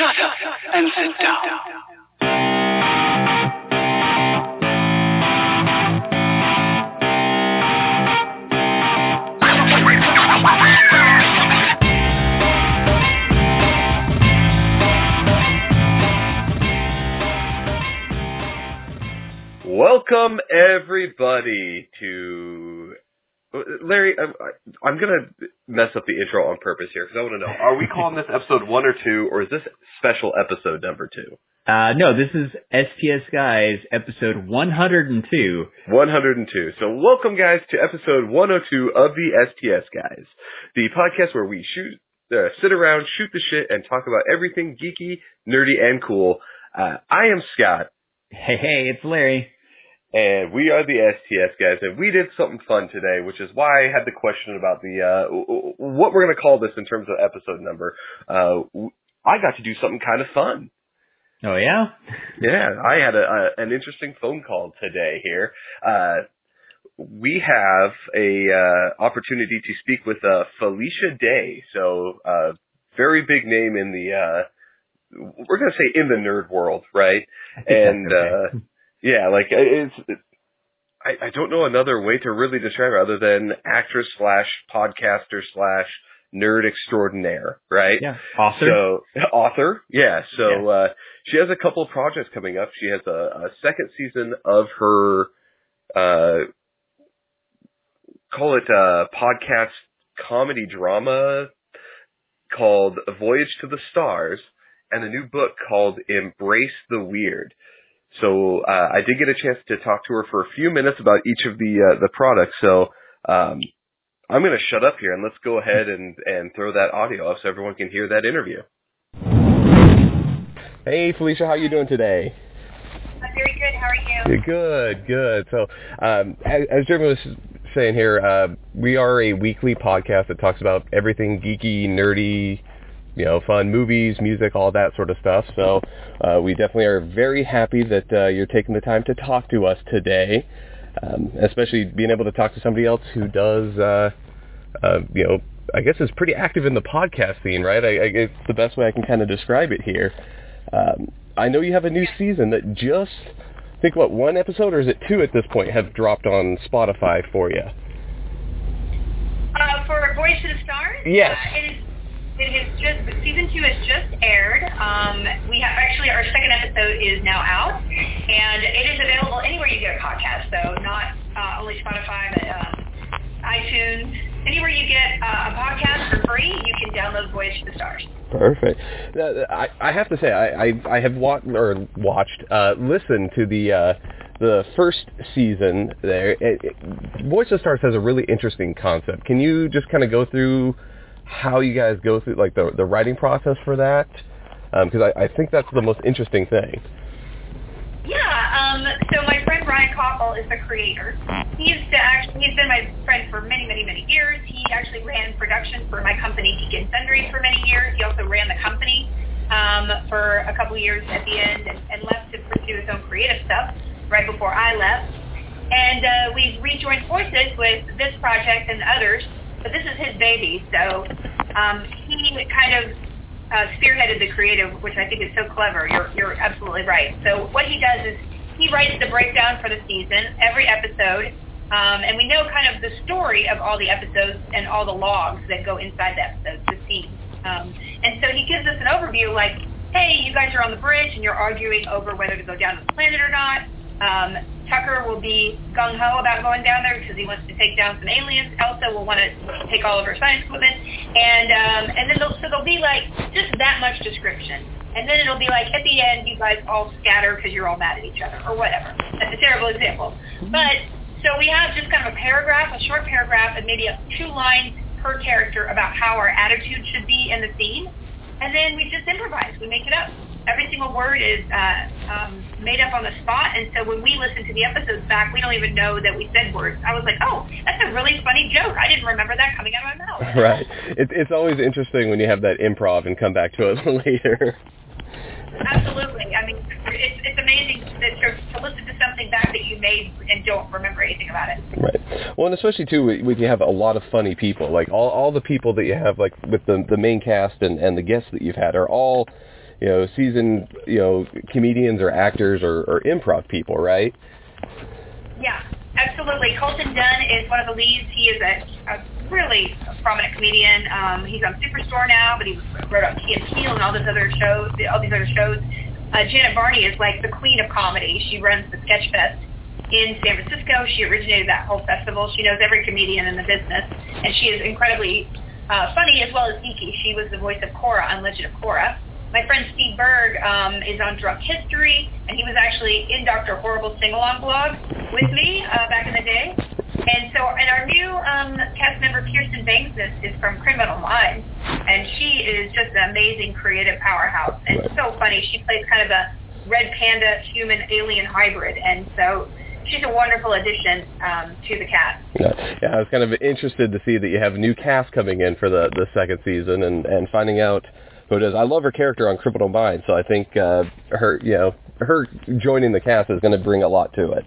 Shut up and sit down. Welcome everybody to Larry. I'm, I'm gonna mess up the intro on purpose here because I want to know: Are we calling this episode one or two, or is this special episode number two? Uh, no, this is STS Guys episode 102. 102. So welcome guys to episode 102 of the STS Guys, the podcast where we shoot, uh, sit around, shoot the shit, and talk about everything geeky, nerdy, and cool. Uh, I am Scott. Hey, hey, it's Larry. And we are the STS guys, and we did something fun today, which is why I had the question about the uh, what we're going to call this in terms of episode number. Uh, I got to do something kind of fun. Oh yeah, yeah. I had a, a an interesting phone call today. Here, uh, we have a uh, opportunity to speak with uh, Felicia Day. So, uh, very big name in the uh, we're going to say in the nerd world, right? And uh, yeah, like it's. I, I don't know another way to really describe her other than actress slash podcaster slash nerd extraordinaire, right? Yeah, author. So author, yeah. So yeah. Uh, she has a couple of projects coming up. She has a, a second season of her, uh, call it a podcast comedy drama called A Voyage to the Stars, and a new book called Embrace the Weird. So uh, I did get a chance to talk to her for a few minutes about each of the uh, the products. So um, I'm going to shut up here and let's go ahead and and throw that audio up so everyone can hear that interview. Hey Felicia, how you doing today? I'm very good. How are you? Good, good. So um, as, as Jeremy was saying here, uh, we are a weekly podcast that talks about everything geeky, nerdy, you know, fun movies, music, all that sort of stuff. So uh, we definitely are very happy that uh, you're taking the time to talk to us today, um, especially being able to talk to somebody else who does, uh, uh, you know, I guess is pretty active in the podcast scene, right? I, I, it's the best way I can kind of describe it here. Um, I know you have a new season that just, I think what, one episode or is it two at this point have dropped on Spotify for you? Uh, for Voyage to the Stars? Yes. Uh, it has just season two has just aired. Um, we have actually our second episode is now out, and it is available anywhere you get a podcast. So not uh, only Spotify, but um, iTunes, anywhere you get uh, a podcast for free, you can download Voyage to the Stars. Perfect. Uh, I, I have to say, I, I, I have watched or watched, uh, listened to the uh, the first season there. It, it, Voyage to the Stars has a really interesting concept. Can you just kind of go through? How you guys go through like the the writing process for that because um, I, I think that's the most interesting thing. Yeah. Um, so my friend Ryan Copple is the creator. He's actually he's been my friend for many many many years. He actually ran production for my company and Sundries for many years. He also ran the company um, for a couple years at the end and, and left to pursue his own creative stuff right before I left. And uh, we've rejoined forces with this project and others but this is his baby, so um, he kind of uh, spearheaded the creative, which I think is so clever. You're you're absolutely right. So what he does is he writes the breakdown for the season, every episode, um, and we know kind of the story of all the episodes and all the logs that go inside the episodes, the scenes. Um, and so he gives us an overview, like, hey, you guys are on the bridge and you're arguing over whether to go down to the planet or not. Um, Tucker will be gung ho about going down there because he wants to take down some aliens. Elsa will want to take all of her science equipment, and um, and then they'll, so there'll be like just that much description, and then it'll be like at the end you guys all scatter because you're all mad at each other or whatever. That's a terrible example, but so we have just kind of a paragraph, a short paragraph, and maybe a, two lines per character about how our attitude should be in the scene, and then we just improvise. We make it up every single word is uh, um, made up on the spot. And so when we listen to the episodes back, we don't even know that we said words. I was like, oh, that's a really funny joke. I didn't remember that coming out of my mouth. Right. It, it's always interesting when you have that improv and come back to it later. Absolutely. I mean, it's, it's amazing that to, to listen to something back that you made and don't remember anything about it. Right. Well, and especially too when you have a lot of funny people, like all all the people that you have, like with the the main cast and and the guests that you've had, are all you know, seasoned, you know, comedians or actors or, or improv people, right? Yeah, absolutely. Colton Dunn is one of the leads. He is a, a really prominent comedian. Um, he's on Superstore now, but he wrote on Key and Peele and all these other shows. All these other shows. Uh, Janet Varney is like the queen of comedy. She runs the Sketch Fest in San Francisco. She originated that whole festival. She knows every comedian in the business, and she is incredibly uh, funny as well as geeky. She was the voice of Korra on Legend of Korra. My friend Steve Berg um, is on Drunk History, and he was actually in Dr. Horrible sing-along blog with me uh, back in the day. And so, and our new um, cast member, Kirsten Vangsness, is from Criminal Minds, and she is just an amazing creative powerhouse and so funny. She plays kind of a red panda human alien hybrid, and so she's a wonderful addition um, to the cast. Yeah, yeah, I was kind of interested to see that you have a new cast coming in for the the second season, and and finding out it is. I love her character on Criminal Minds, so I think uh, her, you know, her joining the cast is going to bring a lot to it.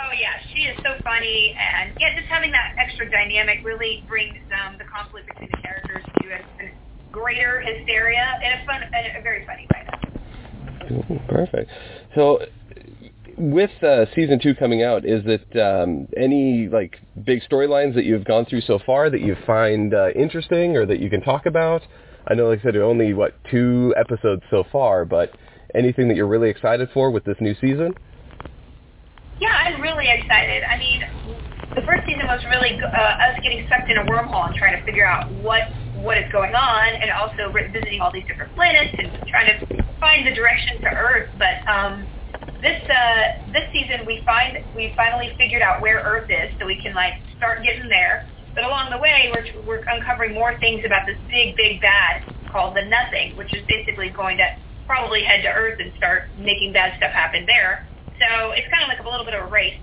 Oh yeah, she is so funny, and yeah, just having that extra dynamic really brings um, the conflict between the characters to a, a greater hysteria in a fun, in a very funny way. Perfect. So, with uh, season two coming out, is it um, any like big storylines that you've gone through so far that you find uh, interesting or that you can talk about? I know, like I said, only what two episodes so far, but anything that you're really excited for with this new season? Yeah, I'm really excited. I mean, the first season was really uh, us getting sucked in a wormhole and trying to figure out what what is going on, and also visiting all these different planets and trying to find the direction to Earth. But um, this uh, this season, we find we finally figured out where Earth is, so we can like start getting there. But along the way, we're we're uncovering more things about this big big bad called the Nothing, which is basically going to probably head to Earth and start making bad stuff happen there. So it's kind of like a little bit of a race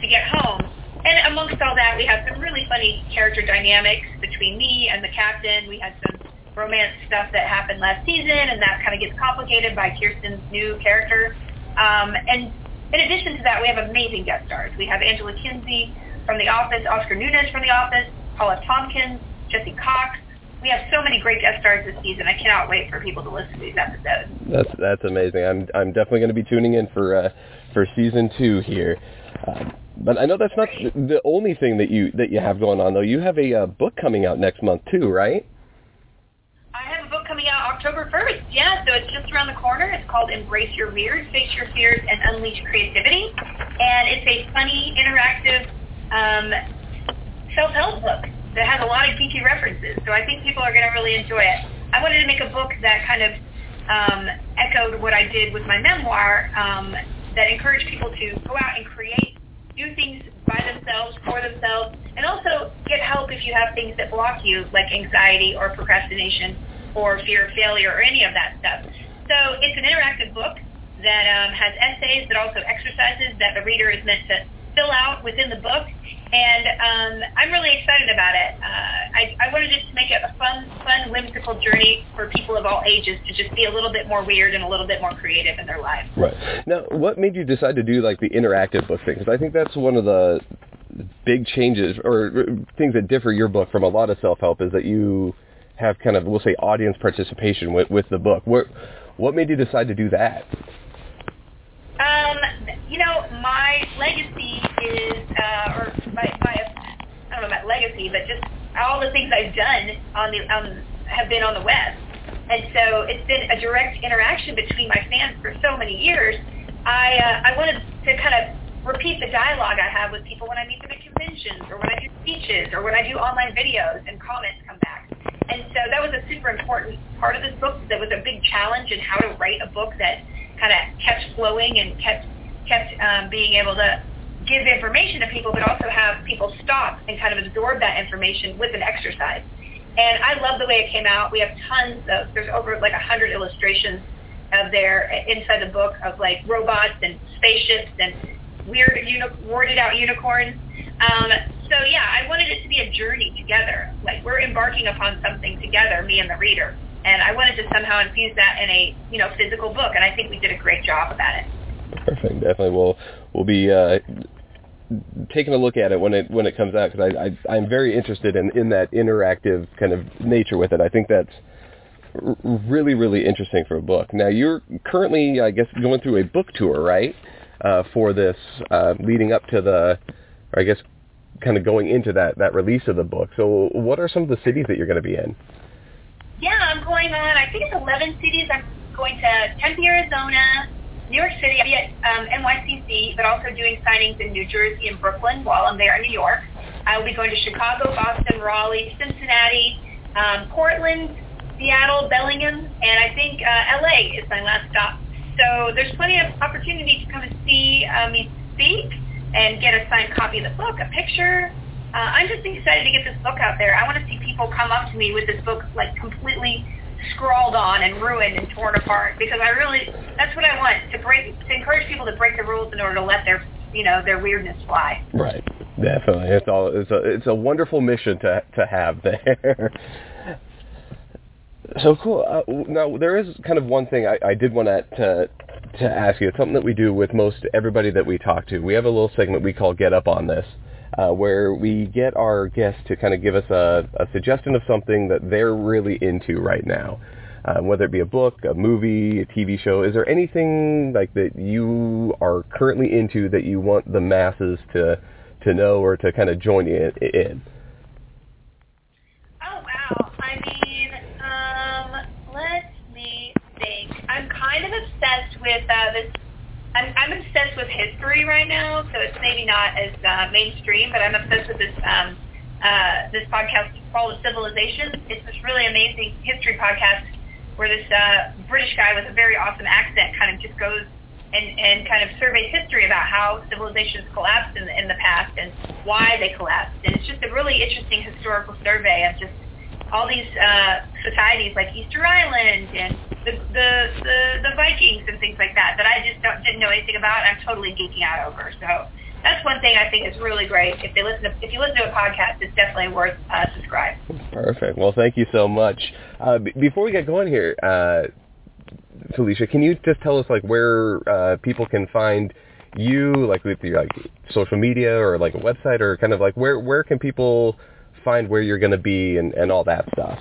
to get home. And amongst all that, we have some really funny character dynamics between me and the captain. We had some romance stuff that happened last season, and that kind of gets complicated by Kirsten's new character. Um, and in addition to that, we have amazing guest stars. We have Angela Kinsey from The Office, Oscar Nunez from The Office, Paula Tompkins, Jesse Cox. We have so many great guest stars this season. I cannot wait for people to listen to these episodes. That's that's amazing. I'm I'm definitely going to be tuning in for uh, for season two here. Um, but I know that's not the only thing that you that you have going on though. You have a uh, book coming out next month too, right? I have a book coming out October 1st. Yeah, so it's just around the corner. It's called Embrace Your Weird, Face Your Fears, and Unleash Creativity. And it's a funny, interactive um, self-help book that has a lot of geeky references. So I think people are going to really enjoy it. I wanted to make a book that kind of um, echoed what I did with my memoir um, that encouraged people to go out and create, do things by themselves, for themselves, and also get help if you have things that block you, like anxiety or procrastination or fear of failure or any of that stuff. So it's an interactive book that um, has essays, but also exercises that the reader is meant to fill out within the book. And um, I'm really excited about it. Uh, I, I wanted just to make it a fun, fun, whimsical journey for people of all ages to just be a little bit more weird and a little bit more creative in their lives. Right. Now, what made you decide to do like the interactive book thing? Because I think that's one of the big changes or things that differ your book from a lot of self-help is that you have kind of, we'll say, audience participation with, with the book. What, what made you decide to do that? Um, you know, my legacy is, uh, or my, my, I don't know about legacy, but just all the things I've done on the, um, have been on the web. And so it's been a direct interaction between my fans for so many years. I, uh, I wanted to kind of repeat the dialogue I have with people when I meet them at conventions or when I do speeches or when I do online videos and comments come back. And so that was a super important part of this book. That was a big challenge in how to write a book that kind of kept flowing and kept kept um, being able to give information to people, but also have people stop and kind of absorb that information with an exercise. And I love the way it came out. We have tons of there's over like a hundred illustrations of there inside the book of like robots and spaceships and weird uni- worded out unicorns. Um, so yeah, I wanted it to be a journey together. Like we're embarking upon something together, me and the reader. And I wanted to somehow infuse that in a you know physical book, and I think we did a great job about it. Perfect. Definitely. We'll we'll be uh, taking a look at it when it when it comes out because I, I I'm very interested in in that interactive kind of nature with it. I think that's really, really interesting for a book. Now, you're currently, I guess, going through a book tour, right, uh, for this, uh, leading up to the, or I guess, kind of going into that, that release of the book. So what are some of the cities that you're going to be in? Yeah, I'm going on, I think it's 11 cities. I'm going to Tempe, Arizona, New York City, I'll be at um, NYCC, but also doing signings in New Jersey and Brooklyn while I'm there in New York. I will be going to Chicago, Boston, Raleigh, Cincinnati, um, Portland, Seattle, Bellingham, and I think uh, LA is my last stop. So there's plenty of opportunity to come and see uh, me speak and get a signed copy of the book, a picture. Uh, I'm just excited to get this book out there. I want to see people come up to me with this book like completely scrawled on and ruined and torn apart because I really that's what I want to break to encourage people to break the rules in order to let their you know their weirdness fly. Right. Definitely. It's all it's a it's a wonderful mission to to have there. So cool. Uh, now there is kind of one thing I, I did want to to ask you. It's something that we do with most everybody that we talk to. We have a little segment we call "Get Up on This," uh, where we get our guests to kind of give us a, a suggestion of something that they're really into right now. Uh, whether it be a book, a movie, a TV show, is there anything like that you are currently into that you want the masses to to know or to kind of join in? in? Oh wow! I mean, um, let me think. I'm kind of obsessed with uh, this. I'm, I'm obsessed with history right now, so it's maybe not as uh, mainstream, but I'm obsessed with this um, uh, this podcast called Civilization. It's this really amazing history podcast where this uh, British guy with a very awesome accent kind of just goes and, and kind of surveys history about how civilizations collapsed in the, in the past and why they collapsed. And it's just a really interesting historical survey of just all these uh, societies like Easter Island and the, the, the, Vikings and things like that that I just don't, didn't know anything about. I'm totally geeking out over. So that's one thing I think is really great. If they listen to, if you listen to a podcast, it's definitely worth uh, subscribe. Perfect. Well, thank you so much. Uh, b- before we get going here, uh, Felicia, can you just tell us like where uh, people can find you, like with your like social media or like a website, or kind of like where where can people find where you're going to be and, and all that stuff?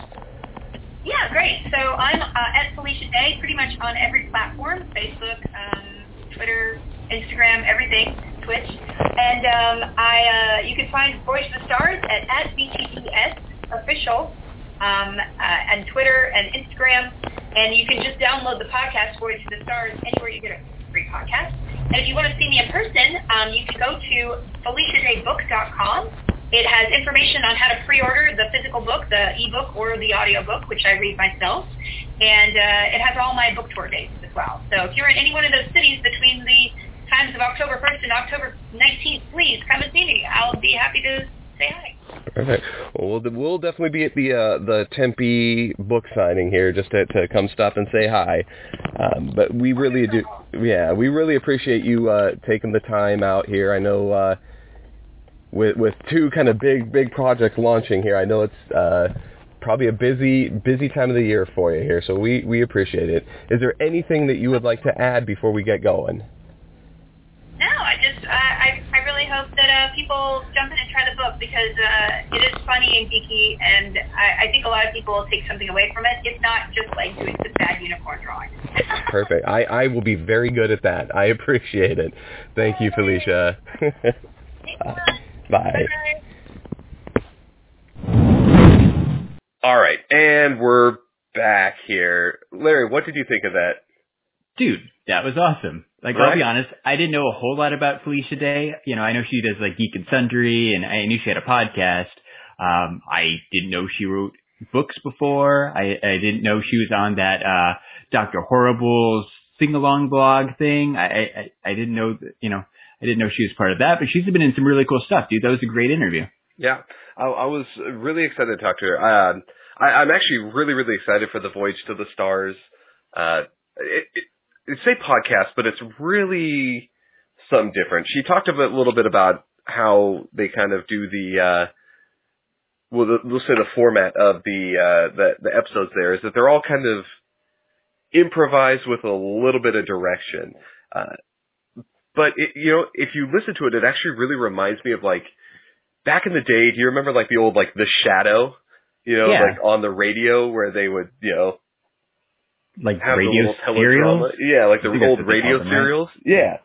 Yeah, great. So I'm uh, at Felicia Day pretty much on every platform, Facebook, um, Twitter, Instagram, everything, Twitch. And um, I uh, you can find Voyage to the Stars at, at VTTS official um, uh, and Twitter and Instagram. And you can just download the podcast Voyage to the Stars anywhere you get a free podcast. And if you want to see me in person, um, you can go to FeliciaDayBook.com. It has information on how to pre-order the physical book, the ebook, or the audio book, which I read myself. And uh, it has all my book tour dates as well. So if you're in any one of those cities between the times of October 1st and October 19th, please come and see me. I'll be happy to say hi. Well, we'll, we'll definitely be at the uh, the Tempe book signing here, just to, to come stop and say hi. Um, but we really do, yeah, we really appreciate you uh, taking the time out here. I know uh, with with two kind of big big projects launching here, I know it's uh, probably a busy busy time of the year for you here. So we we appreciate it. Is there anything that you would like to add before we get going? No, I just uh, I I really hope that uh, people jump in and try the book because uh, it is funny and geeky, and I, I think a lot of people will take something away from it. It's not just like doing some bad unicorn drawing. Perfect. I, I will be very good at that. I appreciate it. Thank you, Felicia. Bye. All right, and we're back here. Larry, what did you think of that? Dude, that was awesome. Like, Right. I'll be honest, I didn't know a whole lot about Felicia Day. You know, I know she does like Geek and Sundry, and I knew she had a podcast. Um, I didn't know she wrote books before. I, I didn't know she was on that uh, Doctor Horrible's sing-along blog thing. I, I, I didn't know, that, you know, I didn't know she was part of that, but she's been in some really cool stuff, dude. That was a great interview. Yeah, I, I was really excited to talk to her. Um, I, I'm actually really, really excited for the Voyage to the Stars. Uh, it, it, it say podcast, but it's really something different. She talked a bit- little bit about how they kind of do the, uh, well, the, we'll say the format of the, uh, the, the episodes there is that they're all kind of improvised with a little bit of direction. Uh, but it, you know, if you listen to it, it actually really reminds me of like, back in the day, do you remember like the old like The Shadow? You know, Yeah. like on the radio where they would, you know, like have radio serials. Yeah, like the I think that's old radio right? serials. Yeah.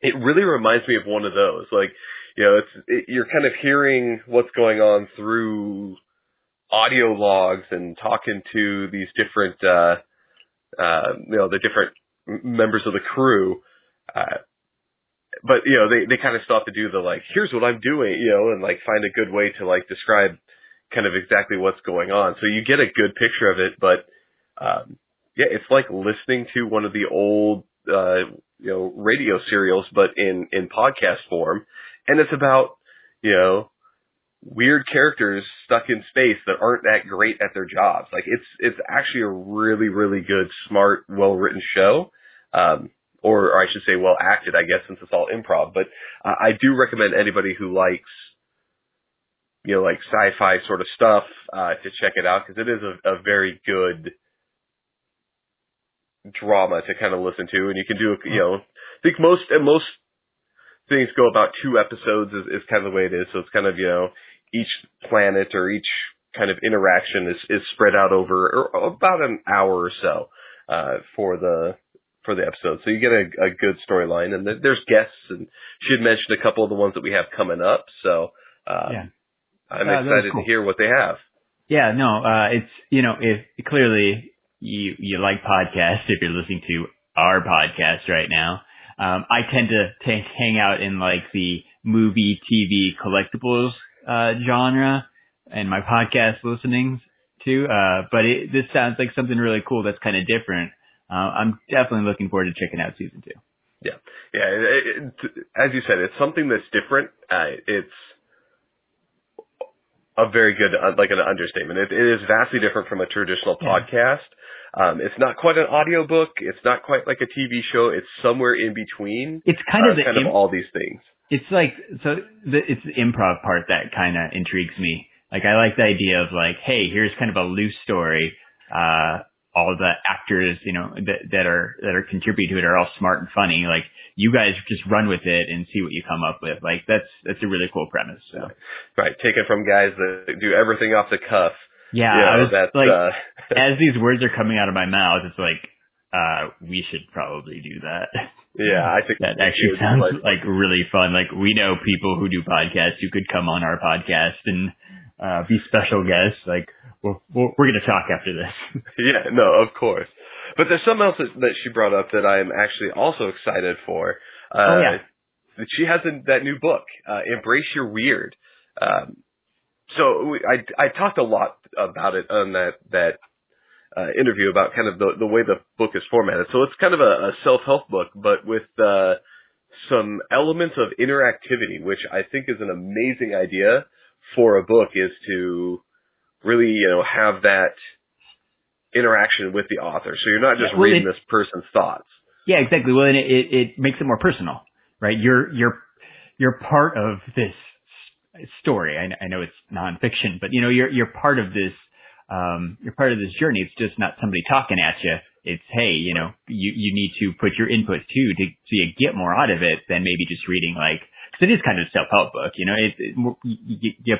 It really reminds me of one of those. Like, you know, it's it, you're kind of hearing what's going on through audio logs and talking to these different, uh, uh, you know, the different members of the crew. Uh, but you know, they they kind of still have to do the like, here's what I'm doing, you know, and like find a good way to like describe kind of exactly what's going on. So you get a good picture of it, but um, yeah, it's like listening to one of the old uh, you know radio serials, but in in podcast form, and it's about you know weird characters stuck in space that aren't that great at their jobs. Like it's it's actually a really really good, smart, well written show. Um, or, or I should say, well acted, I guess, since it's all improv. But uh, I do recommend anybody who likes, you know, like sci-fi sort of stuff, uh, to check it out because it is a, a very good drama to kind of listen to, and you can do, you know, I think most and most things go about two episodes is, is kind of the way it is. So it's kind of you know each planet or each kind of interaction is is spread out over about an hour or so uh, for the for the episode. So you get a, a good storyline, and there's guests, and she had mentioned a couple of the ones that we have coming up. So uh, Yeah. I'm Uh, excited cool. to hear what they have. Yeah, no, uh, it's, you know, if clearly you, you like podcasts, if you're listening to our podcast right now, um, I tend to t- hang out in like the movie, TV, collectibles, uh, genre and my podcast listenings too. Uh, but it, this sounds like something really cool that's kind of different. Uh, I'm definitely looking forward to checking out season two. Yeah, it, it, as you said, it's something that's different. Uh, it's a very good, uh, like an understatement. It, it is vastly different from a traditional Yeah. podcast. Um, it's not quite an audiobook. It's not quite like a TV show. It's somewhere in between. It's kind uh, of the kind of all these things. it's like so the, it's the improv part that kind of intrigues me. Like I like the idea of like, hey, here's kind of a loose story. Uh, all the actors, you know, that, that are that are contributing to it are all smart and funny. Like you guys just run with it and see what you come up with. Like that's that's a really cool premise. So Right, taken from guys that do everything off the cuff. yeah, you know, I was that's like, uh, as these words are coming out of my mouth, it's like, uh, we should probably do that. yeah. I think That actually sounds like- like really fun. Like we know people who do podcasts who could come on our podcast and uh, be special guests. Like we're, we're, we're going to talk after this. Yeah, no, of course. But there's something else that, that she brought up that I am actually also excited for. Uh, Oh, yeah. That she has in that new book, uh, Embrace Your Weird. Um, so we, I, I talked a lot about it on that, that, uh, interview about kind of the, the way the book is formatted. So it's kind of a, a self-help book, but with, uh, some elements of interactivity, which I think is an amazing idea for a book is to really, you know, have that interaction with the author. So you're not just Yeah, well, reading it- this person's thoughts. yeah, exactly. Well, and it, it, it makes it more personal, right? You're you're you're part of this story. I, I know it's nonfiction, but you know you're you're part of this. Um, you're part of this journey. It's just not somebody talking at you. It's hey, you know, you you need to put your input too to so you get more out of it than maybe just reading like. Cause it is kind of a self help book, you know. It, it you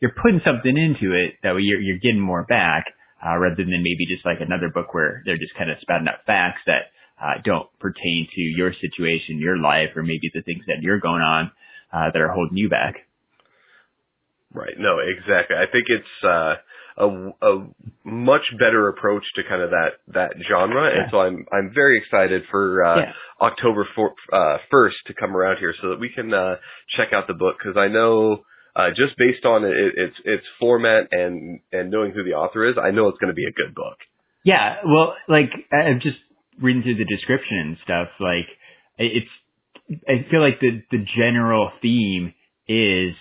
you're putting something into it that way you're you're getting more back uh, rather than maybe just like another book where they're just kind of spouting out facts that uh, don't pertain to your situation, your life, or maybe the things that you're going on uh, that are holding you back. Right. No, exactly. I think it's uh, a, a much better approach to kind of that that genre, and so I'm I'm very excited for uh, Yeah. October uh, first to come around here so that we can uh, check out the book because I know. Uh, just based on it, its its format and and knowing who the author is, I know it's going to be a good book. Yeah, well, like I'm just reading through the description and stuff. Like it's, I feel like the the general theme is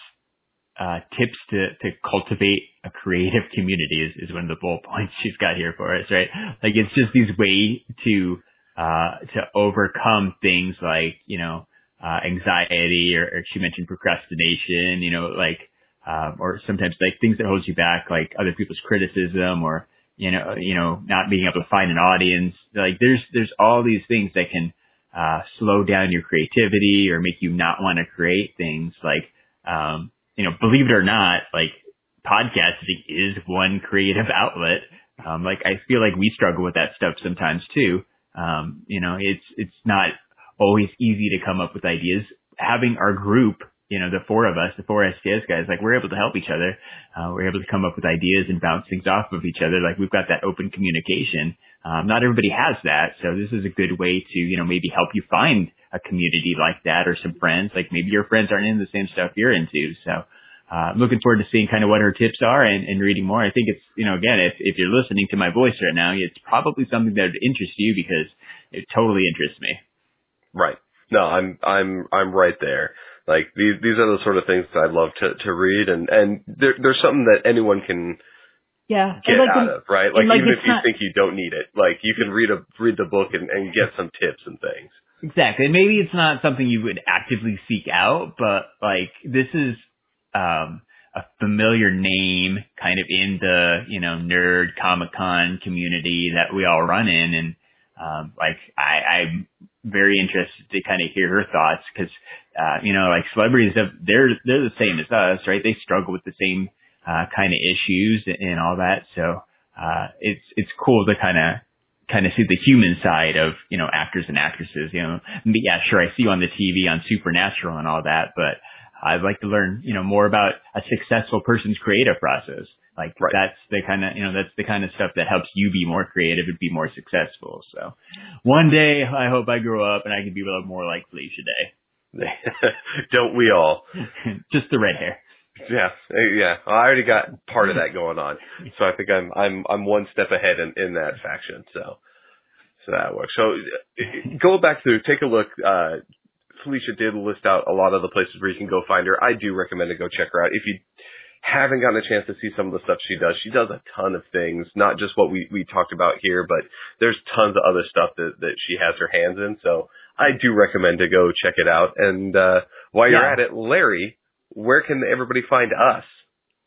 uh, tips to to cultivate a creative community is, is one of the bullet points she's got here for us, right? Like it's just these ways to uh, to overcome things like you know uh, anxiety or, or she mentioned procrastination, you know, like um, or sometimes like things that hold you back, like other people's criticism or you know, you know, not being able to find an audience. Like there's, there's all these things that can, uh, slow down your creativity or make you not want to create things like, um, you know, believe it or not, like podcasting is one creative outlet. Um, like I feel like we struggle with that stuff sometimes too. Um, you know, it's it's not always easy to come up with ideas. Having our group, you know, the four of us, the four STS guys, like we're able to help each other. Uh, we're able to come up with ideas and bounce things off of each other. Like we've got that open communication. Um, not everybody has that, so this is a good way to, you know, maybe help you find a community like that or some friends. Like maybe your friends aren't into the same stuff you're into, so uh, looking forward to seeing kind of what her tips are and, and reading more. I think it's, you know, again, if, if you're listening to my voice right now, it's probably something that would interest you because it totally interests me. Right. No, I'm, I'm, I'm right there. Like these, these are the sort of things that I love to, to read and, and there, there's something that anyone can yeah, get like out the, of, right? Like, like even if you not- think you don't need it, like you can read a, read the book and, and get some tips and things. Exactly. Maybe it's not something you would actively seek out, but like this is um a familiar name kind of in the, you know, nerd Comic Con community that we all run in and um like I, I'm very interested to kind of hear her thoughts because uh, you know, like celebrities they're they're the same as us, right? They struggle with the same uh kind of issues and all that. So uh it's it's cool to kind of kind of see the human side of, you know, actors and actresses, you know, yeah, sure. I see you on the TV on Supernatural and all that, but I'd like to learn, you know, more about a successful person's creative process. Like Right. that's the kind of, you know, that's the kind of stuff that helps you be more creative and be more successful. So one day I hope I grow up and I can be a little more like Felicia Day. don't we all? Just the red hair. Yeah, yeah. I already got part of that going on, so I think I'm I'm I'm one step ahead in in that faction. So so that works. So go back through, take a look. Uh, Felicia did list out a lot of the places where you can go find her. I do recommend to go check her out if you haven't gotten a chance to see some of the stuff she does. She does a ton of things, not just what we we talked about here, but there's tons of other stuff that that she has her hands in. So I do recommend to go check it out. And uh, while you're at it, Larry, where can everybody find us?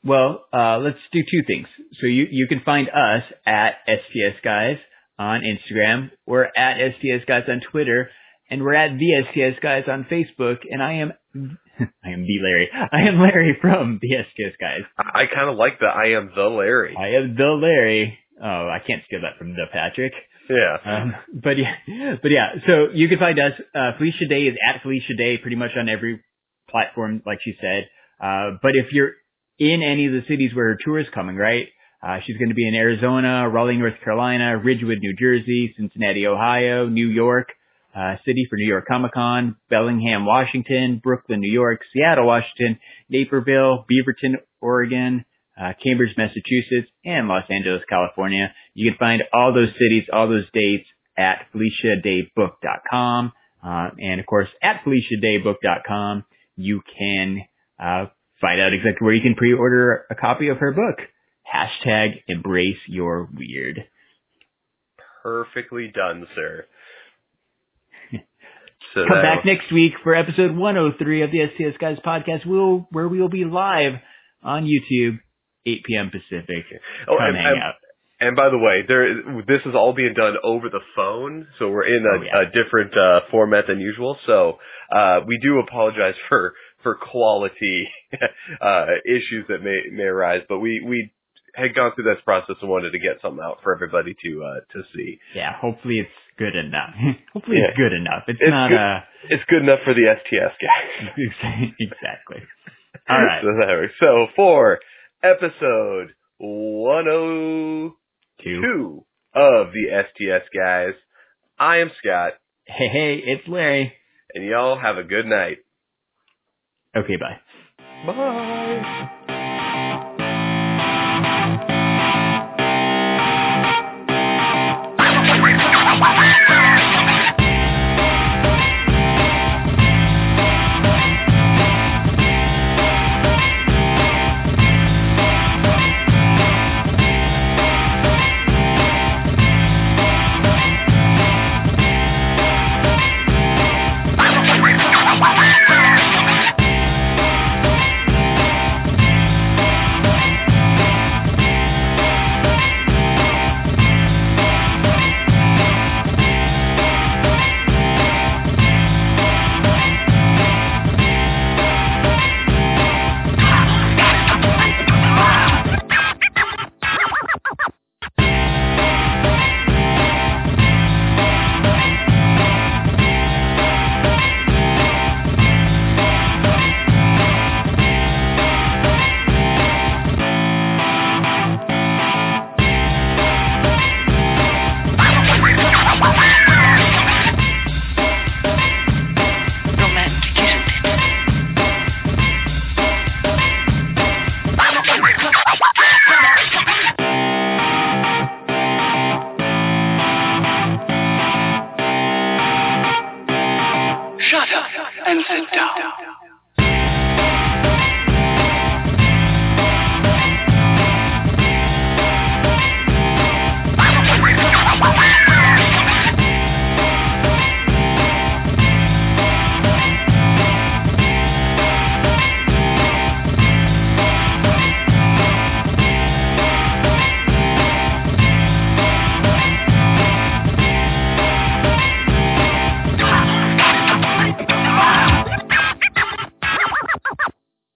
Well, uh, let's do two things. So you, you can find us at STS Guys on Instagram. We're at STS Guys on Twitter. And we're at the STS Guys on Facebook. And I am, I am the Larry. I am Larry from the STS Guys. I, I kind of like the I am the Larry. I am the Larry. Oh, I can't steal that from the Patrick. Yeah. Um, but yeah, but yeah, so you can find us, uh, Felicia Day is at Felicia Day pretty much on every platform, like she said. Uh, but if you're in any of the cities where her tour is coming, right? Uh, she's going to be in Arizona, Raleigh, North Carolina, Ridgewood, New Jersey, Cincinnati, Ohio, New York, uh, City for New York Comic Con, Bellingham, Washington, Brooklyn, New York, Seattle, Washington, Naperville, Beaverton, Oregon, uh, Cambridge, Massachusetts, and Los Angeles, California. You can find all those cities, all those dates at FeliciaDayBook.com. Uh, and of course, at FeliciaDayBook.com, you can, uh, find out exactly where you can pre-order a copy of her book. Hashtag embrace your weird. Perfectly done, sir. So Come back next week for episode 103 of the STS Guys podcast, we'll, where we will be live on YouTube, 8 p.m. Pacific. Oh, Come and, hang and, out. And by the way, there this is all being done over the phone, so we're in a, Oh, yeah. a different uh, format than usual. So uh, we do apologize for for quality uh, issues that may may arise, but we we had gone through this process and wanted to get something out for everybody to uh, to see. Yeah, hopefully it's good enough. hopefully it's good enough. It's, It's not good. uh It's good enough for the STS guys. exactly. All right. So, so for episode 102 Two. of the STS guys, I am Scott, Hey, hey, it's Larry. and y'all have a good night. Okay, bye. Bye.